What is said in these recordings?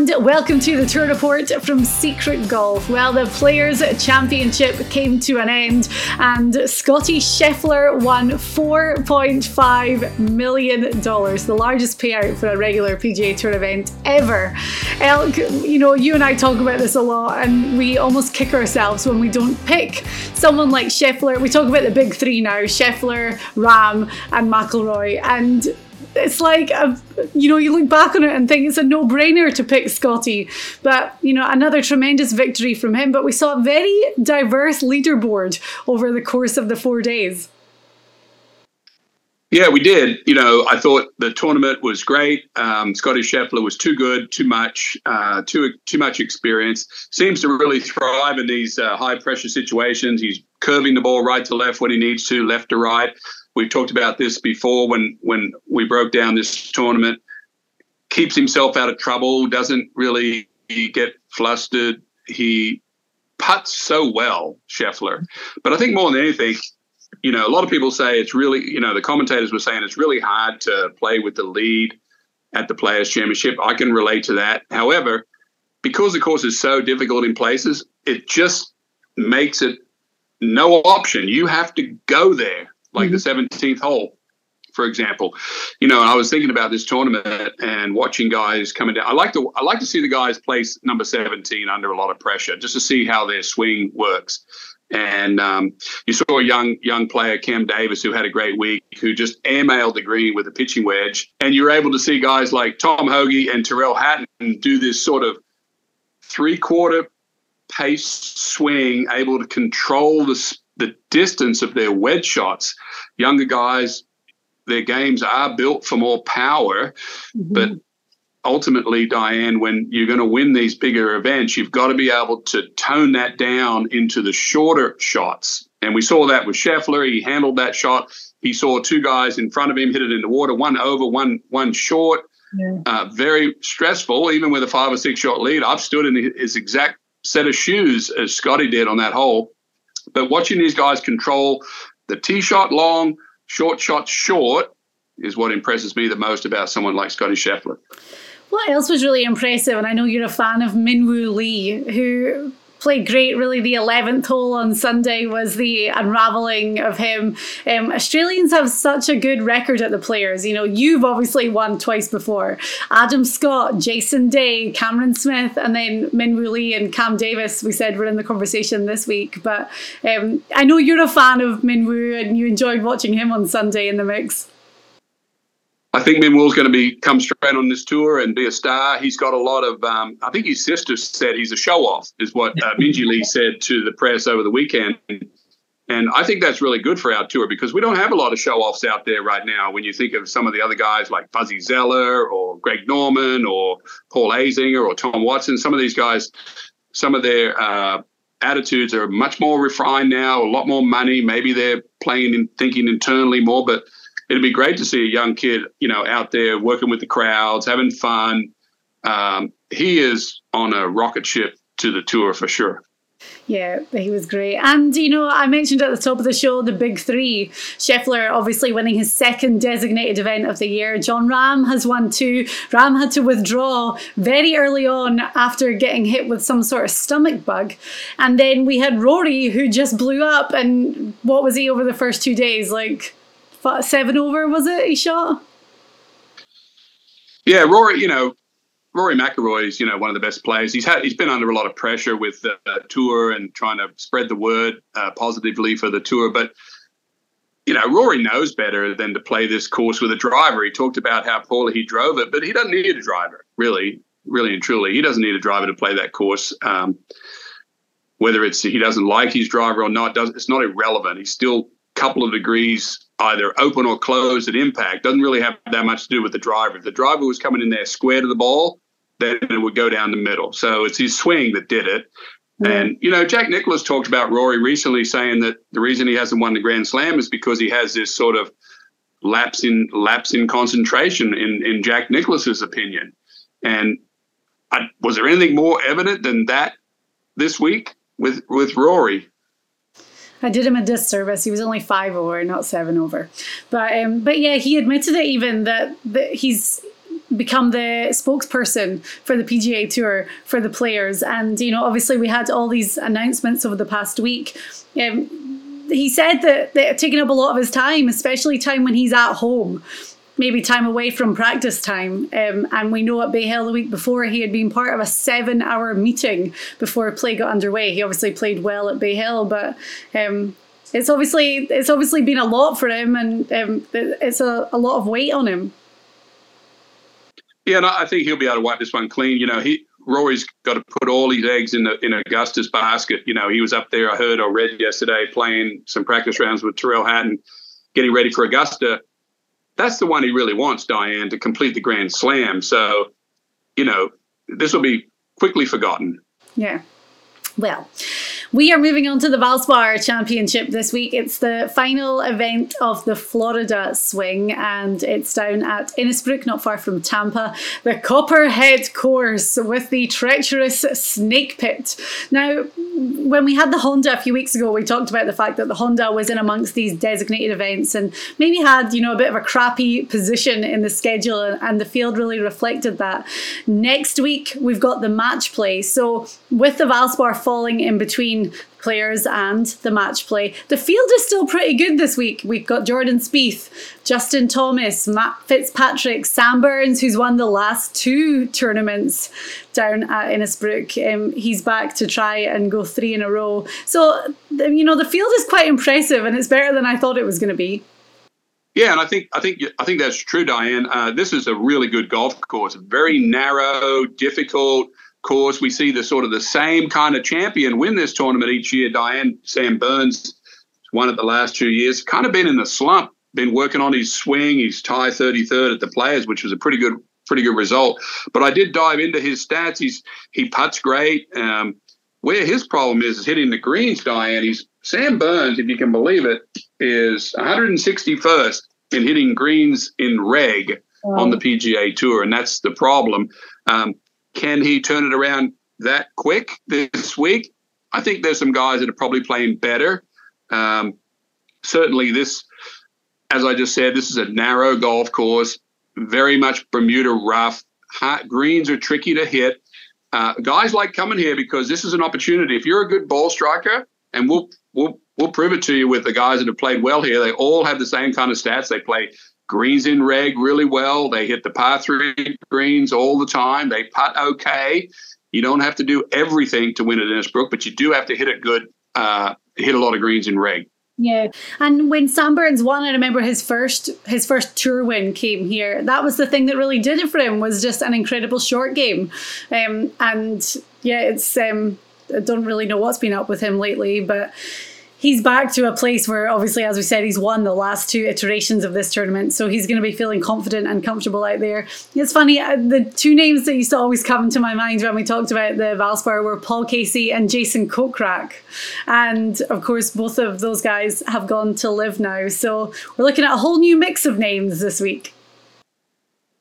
And welcome to the tour report from Secret Golf. Well, the Players Championship came to an end and Scottie Scheffler won $4.5 million, the largest payout for a regular PGA Tour event ever. Elk, you know, you and I talk about this a lot and we almost kick ourselves when we don't pick someone like Scheffler. We talk about the big three now Scheffler, Rahm, and McIlroy. And it's like a, you know you look back on it and think it's a no-brainer to pick Scottie but you know another tremendous victory from him but we saw a very diverse leaderboard over the course of the 4 days yeah, we did. You know, I thought the tournament was great. Um, Scottie Scheffler was too good, too much, uh, too too much experience. Seems to really thrive in these uh, high pressure situations. He's curving the ball right to left when he needs to, left to right. We've talked about this before when when we broke down this tournament. Keeps himself out of trouble. Doesn't really get flustered. He puts so well, Scheffler. But I think more than anything, you know, a lot of people say it's really, you know, the commentators were saying it's really hard to play with the lead at the Players Championship. I can relate to that. However, because the course is so difficult in places, it just makes it no option. You have to go there, like mm-hmm. the 17th hole, for example. You know, I was thinking about this tournament and watching guys coming down. I like to I like to see the guys place number 17 under a lot of pressure just to see how their swing works. And um, you saw a young young player, Cam Davis, who had a great week, who just airmailed the green with a pitching wedge. And you're able to see guys like Tom Hoge and Tyrrell Hatton do this sort of three quarter pace swing, able to control the, the distance of their wedge shots. Younger guys, their games are built for more power, mm-hmm. but ultimately, Diane, when you're going to win these bigger events, you've got to be able to tone that down into the shorter shots. And we saw that with Scheffler. He handled that shot. He saw two guys in front of him hit it in the water, one over, one one short. Yeah. Uh, very stressful, even with a five or six shot lead. I've stood in his exact set of shoes as Scottie did on that hole. But watching these guys control the tee shot long, short shot short is what impresses me the most about someone like Scottie Scheffler. What else was really impressive, and I know you're a fan of Minwoo Lee, who played great. Really, the 11th hole on Sunday was the unraveling of him. Um, Australians have such a good record at the players. You know, you've obviously won twice before. Adam Scott, Jason Day, Cameron Smith, and then Minwoo Lee and Cam Davis, we said were in the conversation this week. But um, I know you're a fan of Minwoo and you enjoyed watching him on Sunday in the mix. I think Minwoo's going to be come straight on this tour and be a star. He's got a lot of. Um, I think his sister said he's a show off, is what uh, Minjee Lee said to the press over the weekend. And I think that's really good for our tour because we don't have a lot of show offs out there right now. When you think of some of the other guys like Fuzzy Zoeller or Greg Norman or Paul Azinger or Tom Watson, some of these guys, some of their uh, attitudes are much more refined now, a lot more money. Maybe they're playing and thinking internally more, but it'd be great to see a young kid, you know, out there working with the crowds, having fun. Um, he is on a rocket ship to the tour for sure. Yeah, he was great. And, you know, I mentioned at the top of the show the big three. Scheffler obviously winning his second designated event of the year. Jon Rahm has won two. Rahm had to withdraw very early on after getting hit with some sort of stomach bug. And then we had Rory who just blew up. And what was he over the first two days? Like seven over, was it? He shot? Yeah, Rory, you know, Rory McIlroy is, you know, one of the best players. He's had he's been under a lot of pressure with the uh, tour and trying to spread the word uh, positively for the tour. But you know, Rory knows better than to play this course with a driver. He talked about how poorly he drove it, but he doesn't need a driver, really, really and truly. He doesn't need a driver to play that course. Um, whether it's he doesn't like his driver or not, does it's not irrelevant. He's still couple of degrees either open or closed at impact. Doesn't really have that much to do with the driver. If the driver was coming in there square to the ball, then it would go down the middle. So it's his swing that did it. And, you know, Jack Nicklaus talked about Rory recently saying that the reason he hasn't won the Grand Slam is because he has this sort of lapse in lapse in concentration in, in Jack Nicklaus's opinion. And I, was there anything more evident than that this week with with Rory? I did him a disservice. He was only five over, not seven over. But um, but yeah, he admitted it even that, that he's become the spokesperson for the PGA Tour for the players. And you know, obviously, we had all these announcements over the past week. Um, he said that they're taking up a lot of his time, especially time when he's at home maybe time away from practice time. Um, and we know at Bay Hill the week before he had been part of a seven hour meeting before play got underway. He obviously played well at Bay Hill, but um, it's obviously it's obviously been a lot for him, and um, it's a, a lot of weight on him. Yeah, and I think he'll be able to wipe this one clean. You know, he Rory's got to put all his eggs in the in Augusta's basket. You know, he was up there. I heard or read yesterday playing some practice rounds with Tyrrell Hatton, getting ready for Augusta that's the one he really wants, Diane, to complete the Grand Slam. So, you know, this will be quickly forgotten. Yeah. Well, we are moving on to the Valspar Championship this week. It's the final event of the Florida Swing, and it's down at Innisbrook, not far from Tampa, the Copperhead course with the treacherous snake pit. Now, when we had the Honda a few weeks ago, we talked about the fact that the Honda was in amongst these designated events and maybe had, you know, a bit of a crappy position in the schedule, and the field really reflected that. Next week, we've got the match play. So, with the Valspar falling in between players and the match play. The field is still pretty good this week. We've got Jordan Spieth, Justin Thomas, Matt Fitzpatrick, Sam Burns, who's won the last two tournaments down at Innisbrook. Um, he's back to try and go three in a row. So, you know, the field is quite impressive and it's better than I thought it was going to be. Yeah, and I think I think I think that's true, Diane. Uh, this is a really good golf course. Very narrow, difficult course, we see the sort of the same kind of champion win this tournament each year. Diane Sam Burns won it the last two years. Kind of been in the slump, been working on his swing. He's tie 33rd at the Players, which was a pretty good pretty good result. But I did dive into his stats. He's he puts great. Um, where his problem is is hitting the greens, Diane. He's Sam Burns, if you can believe it, is 161st in hitting greens in reg wow. on the PGA Tour, and that's the problem. Um, can he turn it around that quick this week? I think there's some guys that are probably playing better. Um, certainly, this, as I just said, this is a narrow golf course, very much Bermuda rough. Hot, greens are tricky to hit. Uh, guys like coming here because this is an opportunity. If you're a good ball striker, and we'll we'll we'll prove it to you with the guys that have played well here. They all have the same kind of stats. They play Greens in reg really well. They hit the par three greens all the time. They putt okay. You don't have to do everything to win at Innisbrook, but you do have to hit it good, uh, hit a lot of greens in reg. Yeah, and when Sam Burns won, I remember his first his first tour win came here. That was the thing that really did it for him was just an incredible short game, um, and yeah, it's um, I don't really know what's been up with him lately, but he's back to a place where obviously as we said he's won the last two iterations of this tournament so he's going to be feeling confident and comfortable out there. It's funny uh, the two names that used to always come into my mind when we talked about the valspar were paul casey and jason kokrak. And of course both of those guys have gone to LIV now so we're looking at a whole new mix of names this week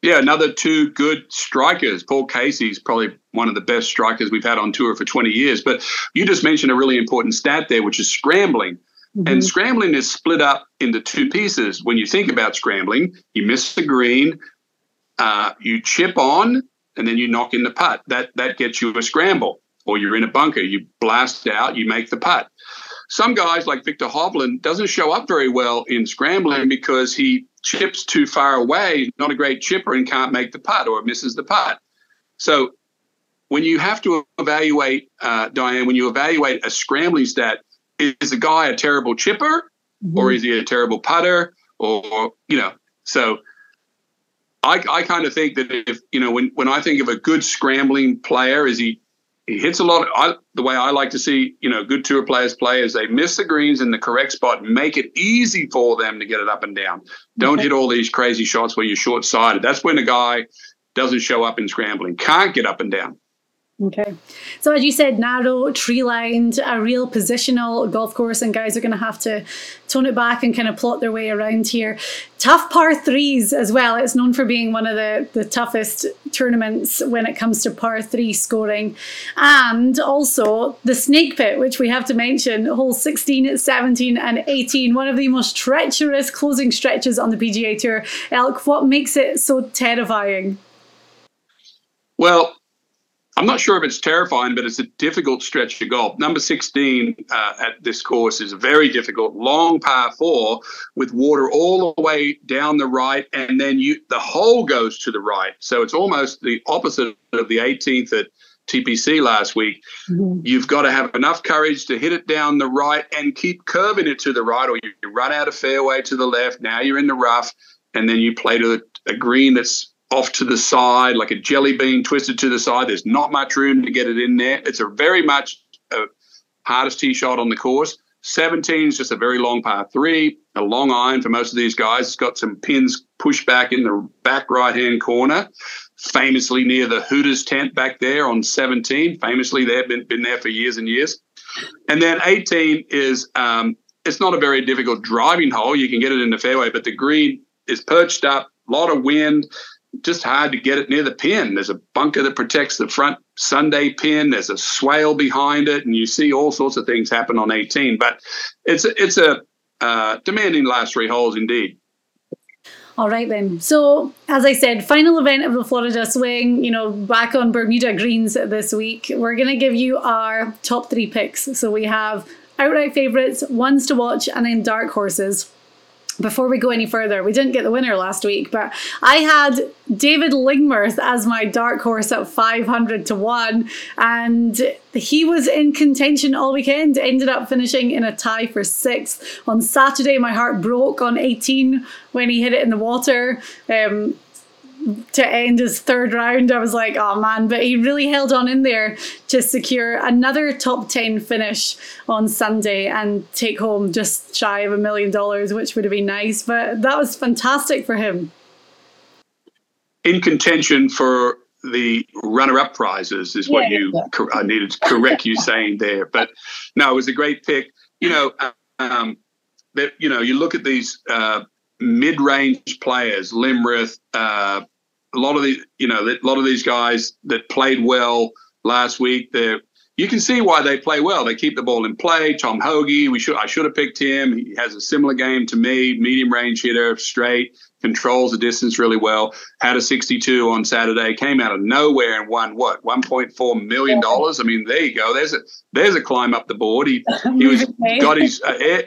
yeah, another two good strikers. Paul Casey's probably one of the best strikers we've had on tour for 20 years. But you just mentioned a really important stat there, which is scrambling. Mm-hmm. And scrambling is split up into two pieces. When you think about scrambling, you miss the green, uh, you chip on, and then you knock in the putt. That that gets you a scramble. Or you're in a bunker, you blast out, you make the putt. Some guys like Viktor Hovland doesn't show up very well in scrambling because he chips too far away, not a great chipper, and can't make the putt or misses the putt. So when you have to evaluate, uh, Diane, when you evaluate a scrambling stat, is a guy a terrible chipper mm-hmm. or is he a terrible putter? Or, you know, so I, I kind of think that if, you know, when, when I think of a good scrambling player, is he he hits a lot. Of, I, the way I like to see, you know, good tour players play is they miss the greens in the correct spot, make it easy for them to get it up and down. Don't okay. hit all these crazy shots where you're short sighted. That's when a guy doesn't show up in scrambling, can't get up and down. Okay. So, as you said, narrow, tree lined, a real positional golf course, and guys are going to have to tone it back and kind of plot their way around here. Tough par threes as well. It's known for being one of the, the toughest tournaments when it comes to par three scoring. And also the snake pit, which we have to mention, holes 16, 17, and 18, one of the most treacherous closing stretches on the PGA Tour. Elk, what makes it so terrifying? Well, I'm not sure if it's terrifying, but it's a difficult stretch to golf. Number 16 uh, at this course is very difficult, long par four with water all the way down the right, and then you the hole goes to the right. So it's almost the opposite of the 18th at TPC last week. Mm-hmm. You've got to have enough courage to hit it down the right and keep curving it to the right, or you run out of fairway to the left. Now you're in the rough, and then you play to a green that's off to the side, like a jelly bean twisted to the side. There's not much room to get it in there. It's a very much a hardest tee shot on the course. 17 is just a very long par three, a long iron for most of these guys. It's got some pins pushed back in the back right hand corner, famously near the Hooters tent back there on 17. Famously, they've been, been there for years and years. And then 18 is um, it's not a very difficult driving hole. You can get it in the fairway, but the green is perched up, a lot of wind just hard to get it near the pin. There's a bunker that protects the front Sunday pin. There's a swale behind it, and you see all sorts of things happen on 18. But it's a, it's a uh, demanding last three holes indeed. All right then. So as I said, final event of the Florida Swing. You know, back on Bermuda greens this week. We're gonna give you our top three picks. So we have outright favorites, ones to watch, and then dark horses before we go any further, we didn't get the winner last week, but I had David Lingmerth as my dark horse at 500 to 1, and he was in contention all weekend, ended up finishing in a tie for sixth. On Saturday, my heart broke on 18 when he hit it in the water. Um, to end his third round, I was like, oh man, but he really held on in there to secure another top 10 finish on Sunday and take home just shy of a million dollars, which would have been nice. But that was fantastic for him. In contention for the runner-up prizes is what yeah, you yeah. I needed to correct you saying there. But no, it was a great pick. You know, um, that you know, you look at these uh, mid-range players, Lingmerth, uh, a lot of the you know a lot of these guys that played well last week. They you can see why they play well. They keep the ball in play. Tom Hoge, we should I should have picked him. He has a similar game to me, medium range hitter, straight, controls the distance really well. Had a 62 on Saturday, came out of nowhere and won what 1.4 million dollars. I mean, there you go. There's a there's a climb up the board. He he was got his uh, air,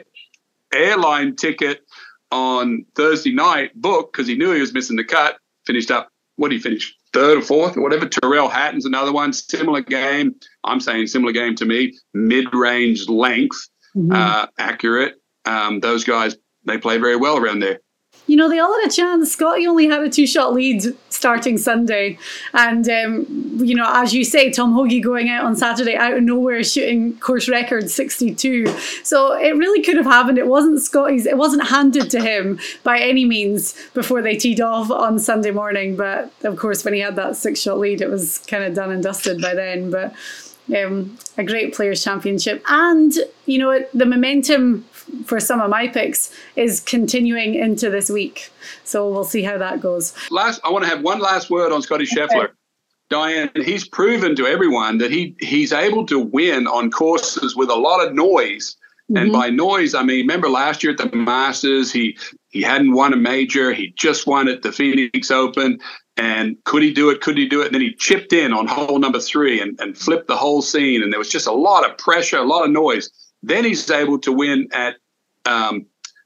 airline ticket on Thursday night booked because he knew he was missing the cut. Finished up what did he finish? Third or fourth or whatever. Tyrrell Hatton's another one. Similar game. I'm saying similar game to me. Mid range length, mm-hmm. uh, accurate. Um, those guys, they play very well around there. You know, they all had a chance. Scottie only had a two shot lead starting Sunday. And, um, you know, as you say, Tom Hoge going out on Saturday out of nowhere shooting course record 62. So it really could have happened. It wasn't Scottie's, it wasn't handed to him by any means before they teed off on Sunday morning. But of course, when he had that six shot lead, it was kind of done and dusted by then. But um, a great players championship and you know the momentum for some of my picks is continuing into this week. So we'll see how that goes. Last, I want to have one last word on Scottie Scheffler. Diane, he's proven to everyone that he he's able to win on courses with a lot of noise. Mm-hmm. And by noise, I mean, remember last year at the Masters, he he hadn't won a major. He just won at the Phoenix Open. And could he do it? Could he do it? And then he chipped in on hole number three and, and flipped the whole scene. And there was just a lot of pressure, a lot of noise. Then he's able to win at um,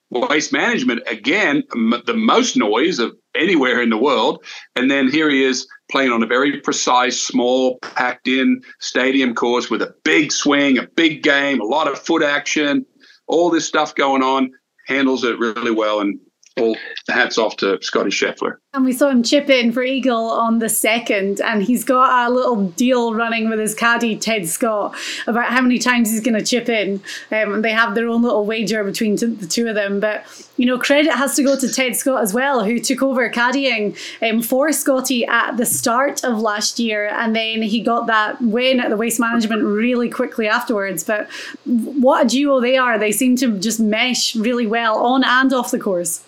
waste management again, m- the most noise of anywhere in the world. And then here he is playing on a very precise, small, packed in stadium course with a big swing, a big game, a lot of foot action, all this stuff going on. Handles it really well and all hats off to Scottie Scheffler. And we saw him chip in for Eagle on the second, and he's got a little deal running with his caddy Ted Scott about how many times he's going to chip in. Um, and they have their own little wager between the two of them. But you know, credit has to go to Ted Scott as well, who took over caddying um, for Scottie at the start of last year, and then he got that win at the Waste Management really quickly afterwards. But what a duo they are! They seem to just mesh really well on and off the course.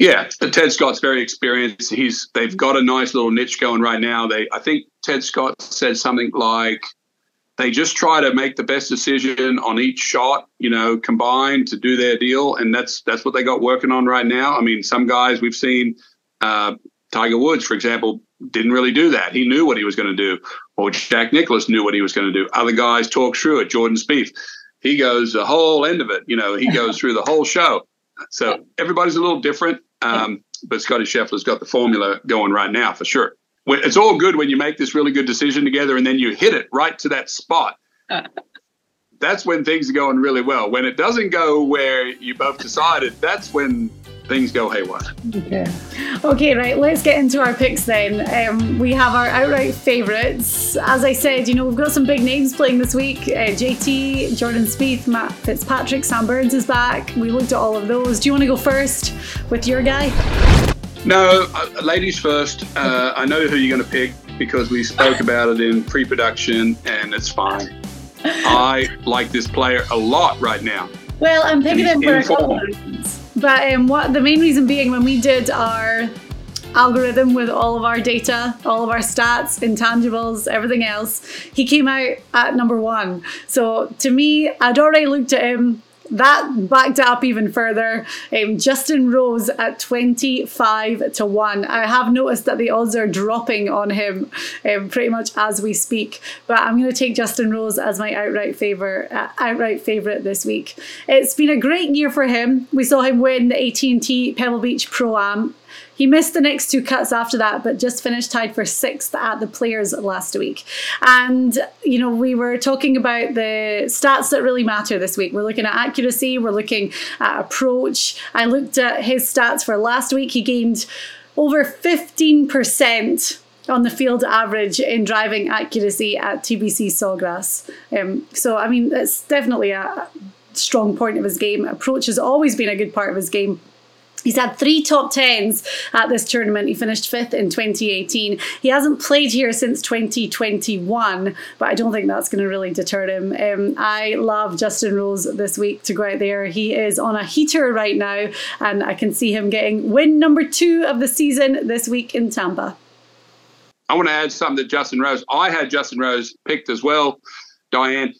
Yeah, Ted Scott's very experienced. He's they've got a nice little niche going right now. They I think Ted Scott said something like they just try to make the best decision on each shot, you know, combined to do their deal, and that's that's what they got working on right now. I mean, some guys we've seen, uh, Tiger Woods, for example, didn't really do that. He knew what he was going to do, or Jack Nicklaus knew what he was going to do. Other guys talk through it. Jordan Spieth, he goes the whole end of it. You know, he goes through the whole show. So everybody's a little different. Um, but Scottie Scheffler's got the formula going right now for sure. It's all good when you make this really good decision together and then you hit it right to that spot. that's when things are going really well. When it doesn't go where you both decided, that's when things go haywire. Okay. Okay, right. Let's get into our picks then. Um, we have our outright favourites. As I said, you know, we've got some big names playing this week. Uh, JT, Jordan Spieth, Matt Fitzpatrick, Sam Burns is back. We looked at all of those. Do you want to go first with your guy? No, uh, ladies first. Uh, I know who you're going to pick because we spoke about it in pre-production, and it's fine. I like this player a lot right now. Well, I'm picking him for a couple. But um, what the main reason being when we did our algorithm with all of our data, all of our stats, intangibles, everything else, he came out at number one. So to me, I'd already looked at him. That backed up even further. Um, Justin Rose at 25 to 1. I have noticed that the odds are dropping on him um, pretty much as we speak. But I'm going to take Justin Rose as my outright favourite, uh, outright favourite this week. It's been a great year for him. We saw him win the AT&T Pebble Beach Pro Am he missed the next two cuts after that, but just finished tied for sixth at the Players last week. And, you know, we were talking about the stats that really matter this week. We're looking at accuracy, we're looking at approach. I looked at his stats for last week. He gained over 15% on the field average in driving accuracy at TPC Sawgrass. Um, so, I mean, it's definitely a strong point of his game. Approach has always been a good part of his game. He's had three top tens at this tournament. He finished fifth in 2018. He hasn't played here since 2021, but I don't think that's going to really deter him. Um, I love Justin Rose this week to go out there. He is on a heater right now, and I can see him getting win number two of the season this week in Tampa. I want to add something to Justin Rose. I had Justin Rose picked as well, Diane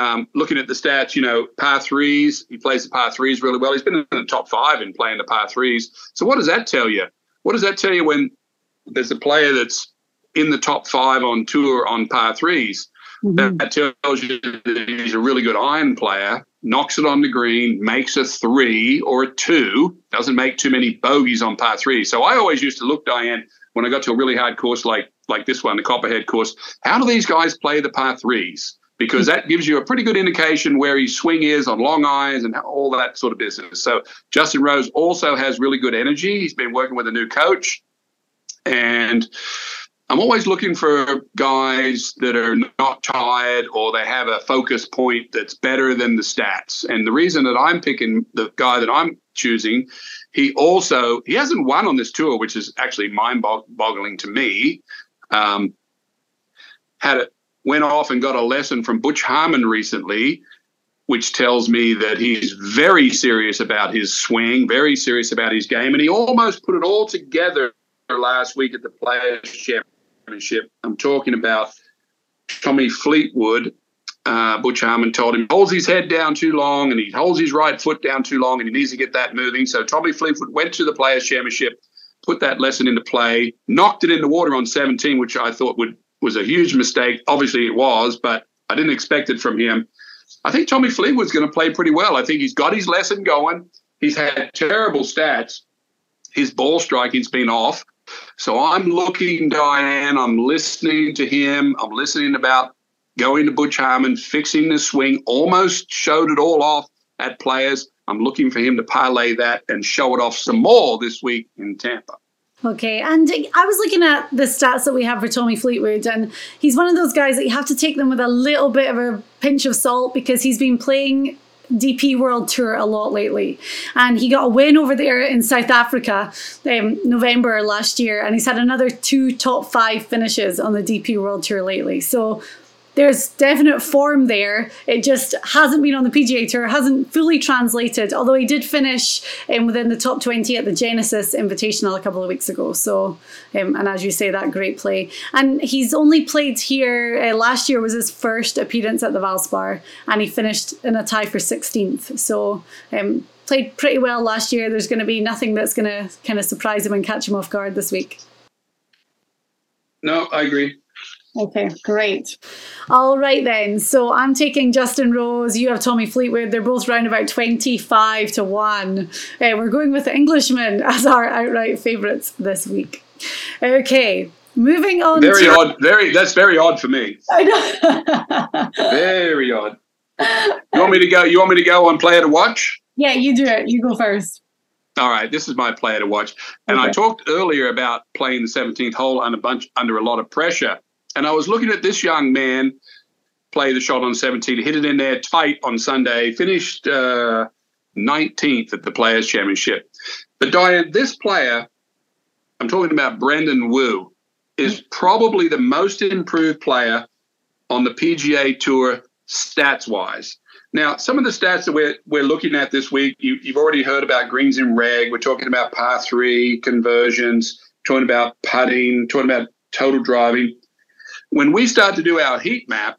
um, looking at the stats, you know, par threes, he plays the par threes really well. He's been in the top five in playing the par threes. So what does that tell you? What does that tell you when there's a player that's in the top five on tour on par 3s mm-hmm. That tells you that he's a really good iron player, knocks it on the green, makes a three or a two, doesn't make too many bogeys on par three. So I always used to look, Diane, when I got to a really hard course like like this one, the Copperhead course, how do these guys play the par threes? Because that gives you a pretty good indication where his swing is on long irons and all that sort of business. So Justin Rose also has really good energy. He's been working with a new coach, and I'm always looking for guys that are not tired or they have a focus point that's better than the stats. And the reason that I'm picking the guy that I'm choosing, he also he hasn't won on this tour, which is actually mind-boggling to me. Um, had it went off and got a lesson from Butch Harmon recently, which tells me that he's very serious about his swing, very serious about his game, and he almost put it all together last week at the Players Championship. I'm talking about Tommy Fleetwood. Uh, Butch Harmon told him holds his head down too long and he holds his right foot down too long and he needs to get that moving. So Tommy Fleetwood went to the Players Championship, put that lesson into play, knocked it in the water on 17, which I thought would was a huge mistake. Obviously, it was, but I didn't expect it from him. I think Tommy Fleetwood's going to play pretty well. I think he's got his lesson going. He's had terrible stats. His ball striking's been off. So I'm looking, Diane. I'm listening to him. I'm listening about going to Butch Harmon, fixing the swing. Almost showed it all off at players. I'm looking for him to parlay that and show it off some more this week in Tampa. Okay, and I was looking at the stats that we have for Tommy Fleetwood, and he's one of those guys that you have to take them with a little bit of a pinch of salt because he's been playing DP World Tour a lot lately. And he got a win over there in South Africa um, November last year, and he's had another two top five finishes on the DP World Tour lately. So there's definite form there. It just hasn't been on the PGA Tour, hasn't fully translated. Although he did finish um, within the top 20 at the Genesis Invitational a couple of weeks ago. So, um, and as you say, that great play. And he's only played here. Uh, last year was his first appearance at the Valspar, and he finished in a tie for 16th. So. Um, played pretty well last year. There's going to be nothing that's going to kind of surprise him and catch him off guard this week. No, I agree. Okay, great. All right then. So I'm taking Justin Rose. You have Tommy Fleetwood. They're both round about 25 to 1. Uh, we're going with the Englishman as our outright favourites this week. Okay, moving on. Very to- odd. Very. That's very odd for me. I know. very odd. You want me to go? You want me to go on player to watch? Yeah, you do it. You go first. All right, this is my player to watch. And okay. I talked earlier about playing the 17th hole under, bunch, under a lot of pressure. And I was looking at this young man play the shot on 17, hit it in there tight on Sunday, finished uh, 19th at the Players' Championship. But Diane, this player, I'm talking about Brandon Wu, is probably the most improved player on the PGA Tour stats wise. Now, some of the stats that we're, we're looking at this week, you, have already heard about greens in reg. We're talking about par three conversions, talking about putting, talking about total driving. When we start to do our heat map,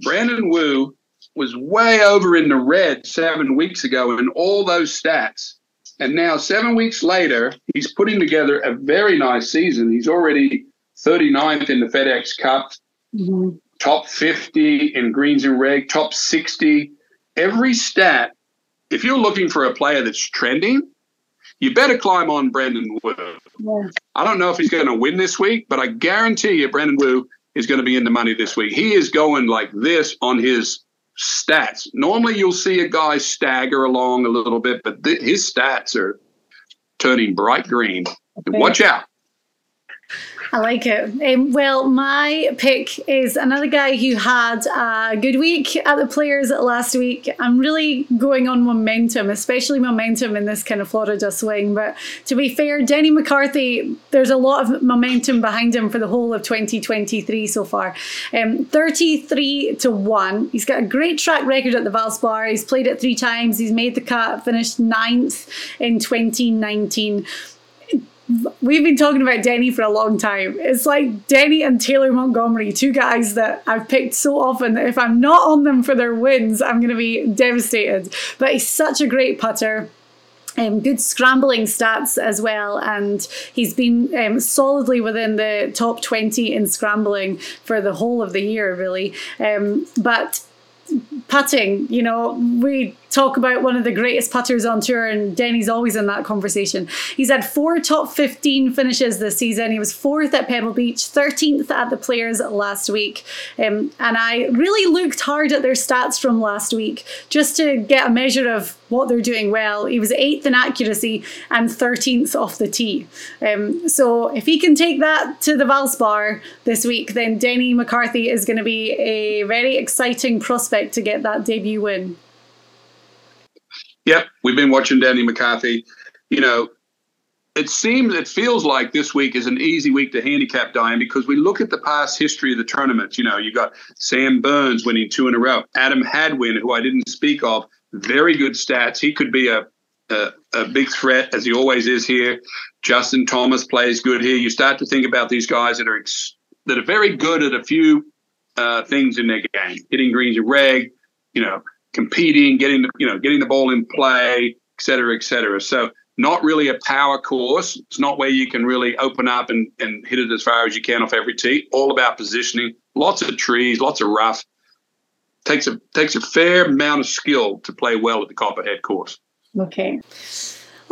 Brandon Wu was way over in the red seven weeks ago in all those stats. And now, seven weeks later, he's putting together a very nice season. He's already 39th in the FedEx Cup, mm-hmm. top 50 in greens and reg, top 60. Every stat, if you're looking for a player that's trending, you better climb on Brandon Wu. Yeah. I don't know if he's going to win this week, but I guarantee you Brandon Wu is going to be in the money this week. He is going like this on his stats. Normally, you'll see a guy stagger along a little bit, but th- his stats are turning bright green. Okay. Watch out. I like it. Um, well, my pick is another guy who had a good week at the Players last week. I'm really going on momentum, especially momentum in this kind of Florida swing. But to be fair, Denny McCarthy, there's a lot of momentum behind him for the whole of 2023 so far. Um, 33 to 1. He's got a great track record at the Valspar. He's played it three times. He's made the cut, finished ninth in 2019 we've been talking about Denny for a long time. It's like Denny and Taylor Montgomery, two guys that I've picked so often that if I'm not on them for their wins, I'm going to be devastated. But he's such a great putter. Um, good scrambling stats as well, and he's been um, solidly within the top 20 in scrambling for the whole of the year, really. Um, but putting, you know, we talk about one of the greatest putters on tour, and Denny's always in that conversation. He's had four top 15 finishes this season. He was fourth at Pebble Beach, 13th at the Players last week. Um, and I really looked hard at their stats from last week just to get a measure of what they're doing well. He was eighth in accuracy and 13th off the tee. Um, so if he can take that to the Valspar this week, then Denny McCarthy is going to be a very exciting prospect to get that debut win. Yep, we've been watching Danny McCarthy. You know, it seems, it feels like this week is an easy week to handicap, Diane, because we look at the past history of the tournament. You know, you got Sam Burns winning two in a row, Adam Hadwin, who I didn't speak of, very good stats. He could be a, a, a big threat, as he always is here. Justin Thomas plays good here. You start to think about these guys that are ex- that are very good at a few uh, things in their game, hitting greens and reg, you know, competing, getting the you know getting the ball in play, et cetera, et cetera. So not really a power course. It's not where you can really open up and, and hit it as far as you can off every tee. All about positioning. Lots of trees, lots of rough. Takes a takes a fair amount of skill to play well at the Copperhead course. Okay.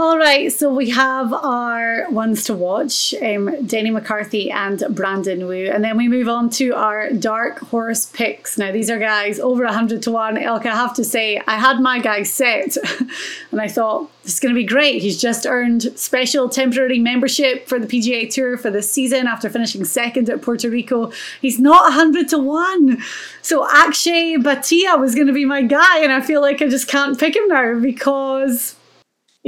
All right, so we have our ones to watch um, Denny McCarthy and Brandon Wu. And then we move on to our dark horse picks. Now, these are guys over 100 to 1. Elke, I have to say, I had my guy set and I thought, this is going to be great. He's just earned special temporary membership for the PGA Tour for this season after finishing second at Puerto Rico. He's not 100 to 1. So Akshay Bhatia was going to be my guy, and I feel like I just can't pick him now because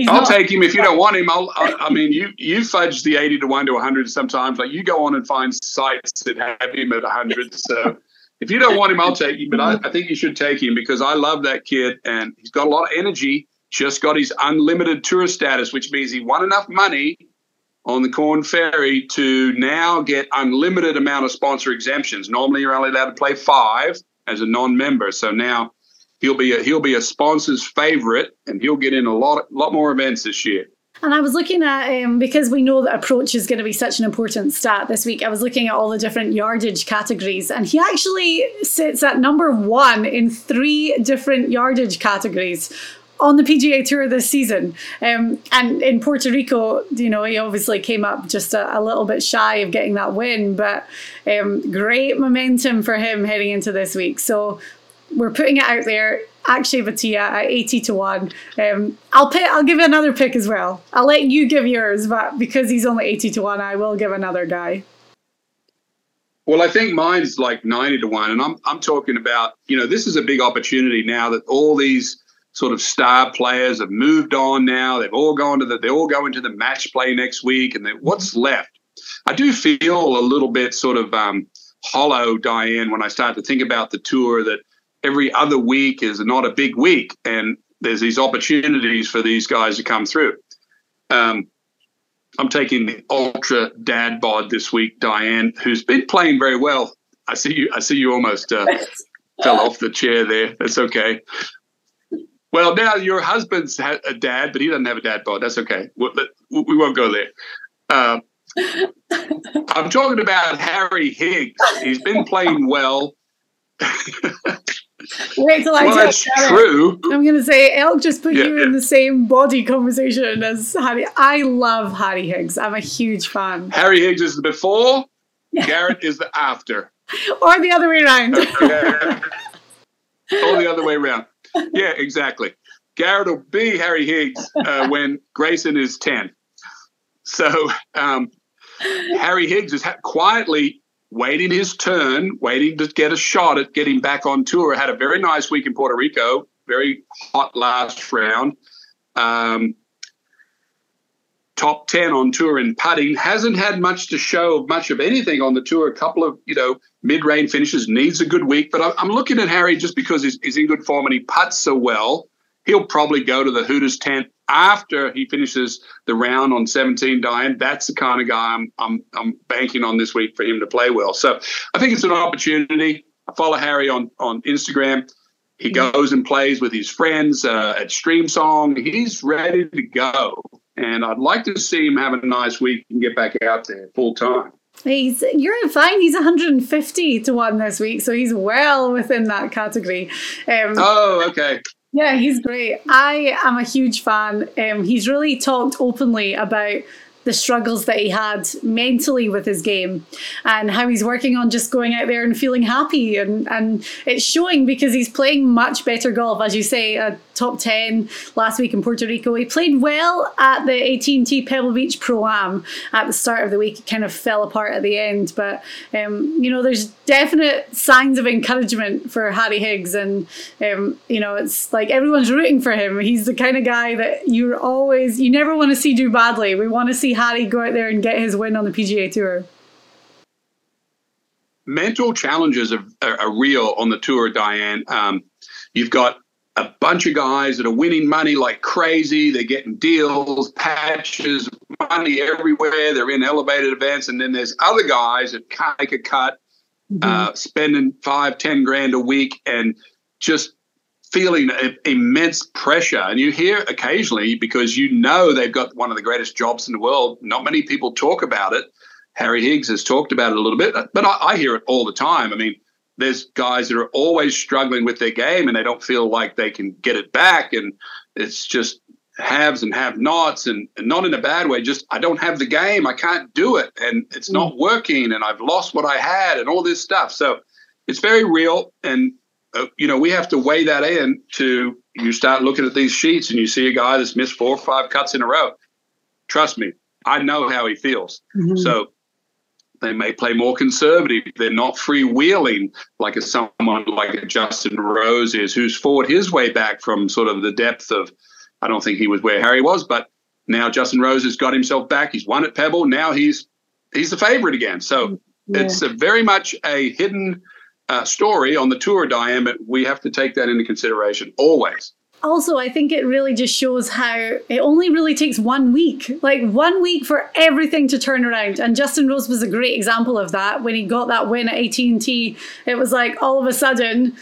He's I'll not- take him if you don't want him. I'll, I, I, mean, you you fudge the eighty to one to hundred sometimes. Like you go on and find sites that have him at hundred. So if you don't want him, I'll take him. But I, I think you should take him because I love that kid and he's got a lot of energy. Just got his unlimited tourist status, which means he won enough money on the Korn Ferry to now get unlimited amount of sponsor exemptions. Normally, you're only allowed to play five as a non-member. So now he'll be a, he'll be a sponsor's favorite, and he'll get in a lot lot more events this year. And I was looking at um, because we know that approach is going to be such an important stat this week. I was looking at all the different yardage categories, and he actually sits at number one in three different yardage categories on the PGA Tour this season. Um, and in Puerto Rico, you know, he obviously came up just a, a little bit shy of getting that win, but um, great momentum for him heading into this week. So we're putting it out there. Akshay Bhatia at 80 to 1. Um, I'll pick, I'll give you another pick as well. I'll let you give yours, but because he's only 80 to 1, I will give another guy. Well, I think mine's like 90 to 1. And I'm, I'm talking about, you know, this is a big opportunity now that all these sort of star players have moved on now. They've all gone to the, they all go into the match play next week. And what's left? I do feel a little bit sort of um, hollow, Diane, when I start to think about the tour that every other week is not a big week, and there's these opportunities for these guys to come through. Um, I'm taking the ultra dad bod this week, Diane, who's been playing very well. I see you. I see you almost uh, fell off the chair there. That's okay. Well, now your husband's a dad, but he doesn't have a dad bod. That's okay. We won't go there. Uh, I'm talking about Harry Higgs. He's been playing well. Wait till I well, that's true. I'm going to say Elk just put yeah, you yeah. in the same body conversation as Harry. I love Harry Higgs. I'm a huge fan. Harry Higgs is the before. Garrett is the after. or the other way around. or the other way around. Yeah, exactly. Garrett will be Harry Higgs uh, when Grayson is 10. So um, Harry Higgs is ha- quietly waiting his turn, waiting to get a shot at getting back on tour. Had a very nice week in Puerto Rico, very hot last round. Um, top 10 on tour in putting. Hasn't had much to show, much of anything on the tour. A couple of, you know, mid range finishes, needs a good week. But I'm looking at Harry just because he's, he's in good form and he puts so well. He'll probably go to the Hooters tent after he finishes the round on 17 Diane, that's the kind of guy I'm, I'm, I'm banking on this week for him to play well. So I think it's an opportunity. I follow Harry on, on Instagram. He goes and plays with his friends uh, at Streamsong. He's ready to go. And I'd like to see him have a nice week and get back out there full time. He's you're fine. He's 150 to one this week, so he's well within that category. Um, oh, okay. Yeah, he's great. I am a huge fan. Um, he's really talked openly about the struggles that he had mentally with his game and how he's working on just going out there and feeling happy and and it's showing because he's playing much better golf. As you say a top 10 last week in Puerto Rico he played well at the AT&T Pebble Beach Pro-Am at the start of the week. It kind of fell apart at the end but um, you know there's definite signs of encouragement for Harry Higgs and um, you know it's like everyone's rooting for him. He's the kind of guy that you're always you never want to see do badly. We want to see Harry go out there and get his win on the PGA Tour? Mental challenges are, are, are real on the tour, Diane. Um, you've got a bunch of guys that are winning money like crazy. They're getting deals, patches, money everywhere. They're in elevated events. And then there's other guys that can't make a cut, mm-hmm. uh, spending five, ten grand a week and just feeling immense pressure. And you hear occasionally, because you know they've got one of the greatest jobs in the world, not many people talk about it. Harry Higgs has talked about it a little bit, uh, but I, I hear it all the time. I mean, there's guys that are always struggling with their game and they don't feel like they can get it back. And it's just haves and have nots and, and, not in a bad way just i don't have the game i can't do it and it's hmm. not working and i've lost what i had and all this stuff so it's very real and uh, you know, we have to weigh that in to you start looking at these sheets and you see a guy that's missed four or five cuts in a row. Trust me, I know how he feels. Mm-hmm. So they may play more conservative. They're not freewheeling like a someone like a Justin Rose is, who's fought his way back from sort of the depth of. I don't think he was where Harry was, but now Justin Rose has got himself back. He's won at Pebble. Now he's he's the favorite again. So yeah. it's very much a hidden uh, story on the tour, Diane, but we have to take that into consideration always. Also, I think it really just shows how it only really takes one week, like one week for everything to turn around. And Justin Rose was a great example of that. When he got that win at AT&T, it was like all of a sudden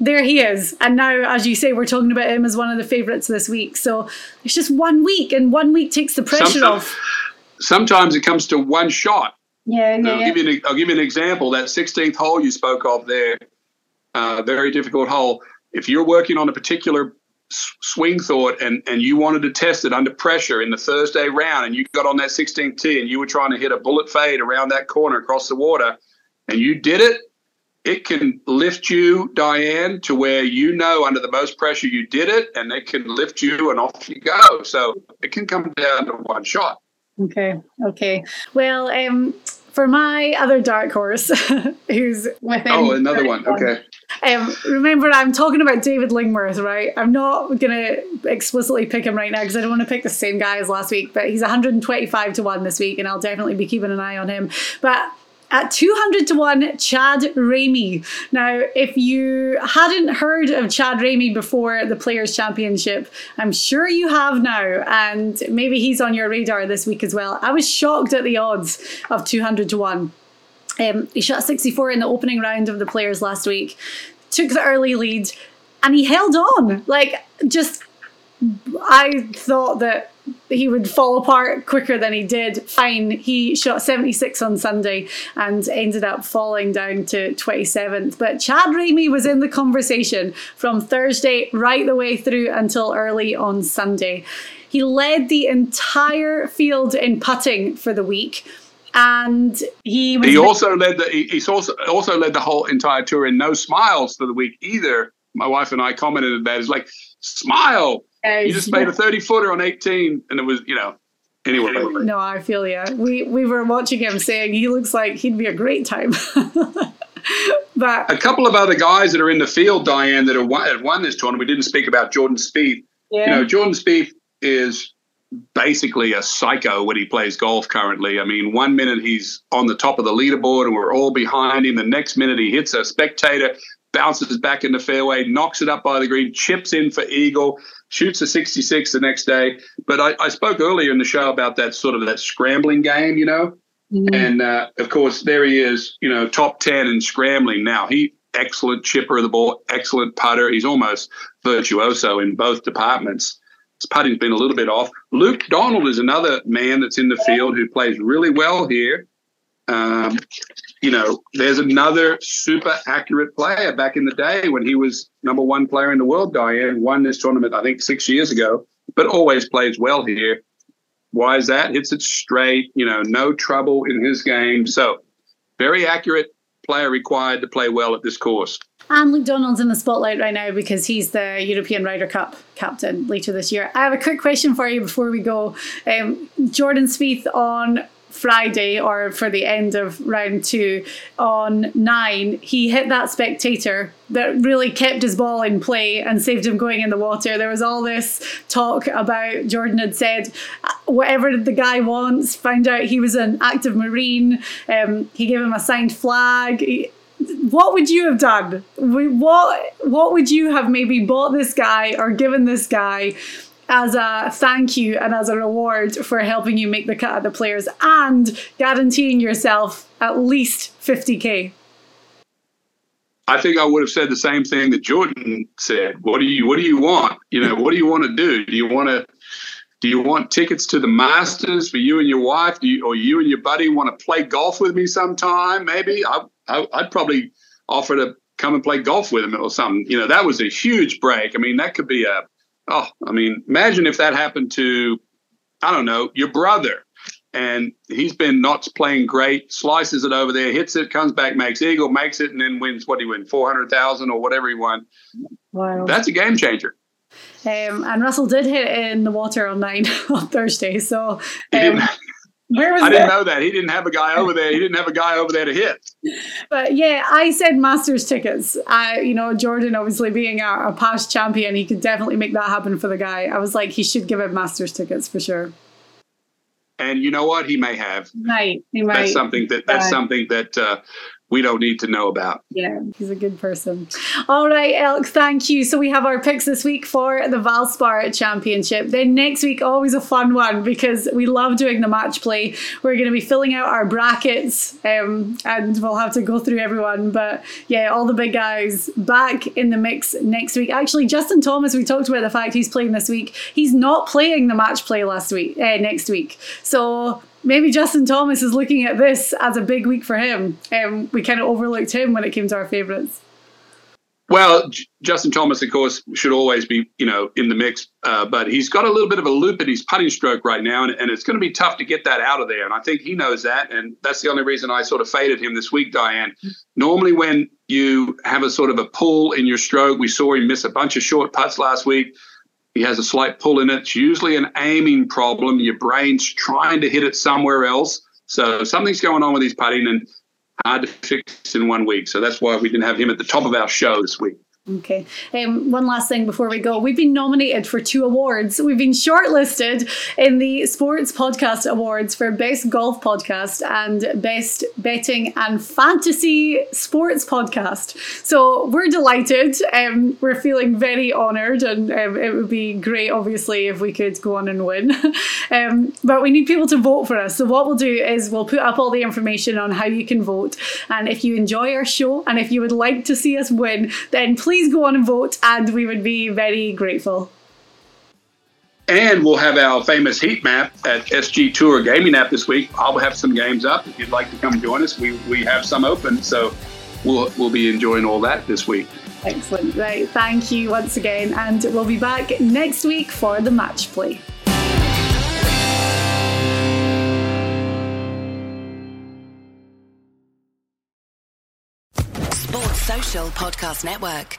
there he is. And now, as you say, we're talking about him as one of the favourites this week. So it's just one week, and one week takes the pressure sometimes, off. Sometimes it comes to one shot. Yeah, yeah. I'll give you an, I'll give you an example. That 16th hole you spoke of there, uh, very difficult hole. If you're working on a particular swing thought and and you wanted to test it under pressure in the Thursday round, and you got on that 16th tee and you were trying to hit a bullet fade around that corner across the water, and you did it, it can lift you, Diane, to where you know under the most pressure you did it, and it can lift you and off you go. So it can come down to one shot. Okay. Okay. Well, um, for my other dark horse, who's within. Oh, another one. Okay. Um, remember, I'm talking about David Lingmerth, right? I'm not going to explicitly pick him right now because I don't want to pick the same guy as last week, but he's 125 to 1 this week, and I'll definitely be keeping an eye on him. But at 200 to 1, Chad Ramey. Now, if you hadn't heard of Chad Ramey before the Players' Championship, I'm sure you have now, and maybe he's on your radar this week as well. I was shocked at the odds of 200 to 1. Um, he shot 64 in the opening round of the Players last week, took the early lead, and he held on. Like, just, I thought that he would fall apart quicker than he did. Fine, he shot 76 on Sunday and ended up falling down to 27th. But Chad Ramey was in the conversation from Thursday right the way through until early on Sunday. He led the entire field in putting for the week. And he he also led the he's also also led the whole entire tour in no smiles for the week either. My wife and I commented that. It's like smile you just made a 30 footer on 18 and it was, you know, anyway. No, I feel you. We we were watching him saying he looks like he'd be a great time. but a couple of other guys that are in the field, Diane, that have won, have won this tournament. We didn't speak about Jordan Spieth. Yeah. You know, Jordan Spieth is basically a psycho when he plays golf currently. I mean, one minute he's on the top of the leaderboard and we're all behind him. The next minute he hits a spectator, bounces back in the fairway, knocks it up by the green, chips in for eagle shoots a 66 the next day. But I, I spoke earlier in the show about that sort of that scrambling game, you know. Mm-hmm. And uh, of course, there he is, you know, top 10 in scrambling now. He excellent chipper of the ball, excellent putter. He's almost virtuoso in both departments. His putting's been a little bit off. Luke Donald is another man that's in the field who plays really well here. Um, you know, there's another super accurate player back in the day when he was number one player in the world, Diane, won this tournament, I think, six years ago, but always plays well here. Why is that? Hits it straight, you know, no trouble in his game. So, very accurate player required to play well at this course. And Luke Donald's in the spotlight right now because he's the European Ryder Cup captain later this year. I have a quick question for you before we go. Um, Jordan Spieth on Friday or for the end of round two on nine, he hit that spectator that really kept his ball in play and saved him going in the water. There was all this talk about Jordan had said whatever the guy wants, found out he was an active Marine. Um, he gave him a signed flag. He, what would you have done? What what would you have maybe bought this guy or given this guy as a thank you and as a reward for helping you make the cut at the players and guaranteeing yourself at least 50k? I think I would have said the same thing that Jordan said. What do you what do you want? You know, what do you want to do? Do you want to do you want tickets to the Masters for you and your wife? Do you, or you and your buddy want to play golf with me sometime? Maybe I, I I'd probably offer to come and play golf with him or something. You know, that was a huge break. I mean, that could be a Oh, I mean, imagine if that happened to, I don't know, your brother. And he's been not playing great, slices it over there, hits it, comes back, makes eagle, makes it, and then wins. What do you win? Four hundred thousand or whatever he won. Wow, that's a game changer. Um, and Russell did hit it in the water on nine on Thursday. So um, where was I didn't know that. He didn't have a guy over there. He didn't have a guy over there to hit. But yeah, I said Masters tickets. I, you know, Jordan obviously being a, a past champion, he could definitely make that happen for the guy. I was like, he should give him Masters tickets for sure. And you know what? He may have. Right. He might. That's something that that's something that uh, we don't need to know about. Yeah, he's a good person. All right, Elk, thank you. So we have our picks this week for the Valspar Championship. Then next week, always a fun one because we love doing the match play. We're going to be filling out our brackets um, and we'll have to go through everyone. But yeah, all the big guys back in the mix next week. Actually, Justin Thomas, we talked about the fact he's playing this week. He's not playing the match play last week, uh, next week. So maybe Justin Thomas is looking at this as a big week for him. Um, we kind of overlooked him when it came to our favourites. Well, J- Justin Thomas, of course, should always be, you know, in the mix, uh, but he's got a little bit of a loop in his putting stroke right now, and, and it's going to be tough to get that out of there. And I think he knows that, and that's the only reason I sort of faded him this week, Diane. Normally, when you have a sort of a pull in your stroke, we saw him miss a bunch of short putts last week he has a slight pull in it. It's usually an aiming problem. Your brain's trying to hit it somewhere else. So something's going on with his putting and hard to fix in one week. So that's why we didn't have him at the top of our show this week. Okay. Um, one last thing before we go. We've been nominated for two awards. We've been shortlisted in the Sports Podcast Awards for Best Golf Podcast and Best Betting and Fantasy Sports Podcast. So we're delighted. Um, we're feeling very honoured, and um, it would be great, obviously, if we could go on and win. um, but we need people to vote for us. So what we'll do is we'll put up all the information on how you can vote. And if you enjoy our show and if you would like to see us win, then please please go on and vote, and we would be very grateful. And we'll have our famous heat map at SG Tour Gaming app this week. I'll have some games up if you'd like to come join us. We, we have some open, so we'll, we'll be enjoying all that this week. Excellent. Right. Thank you once again. And we'll be back next week for the match play. Sports Social Podcast Network.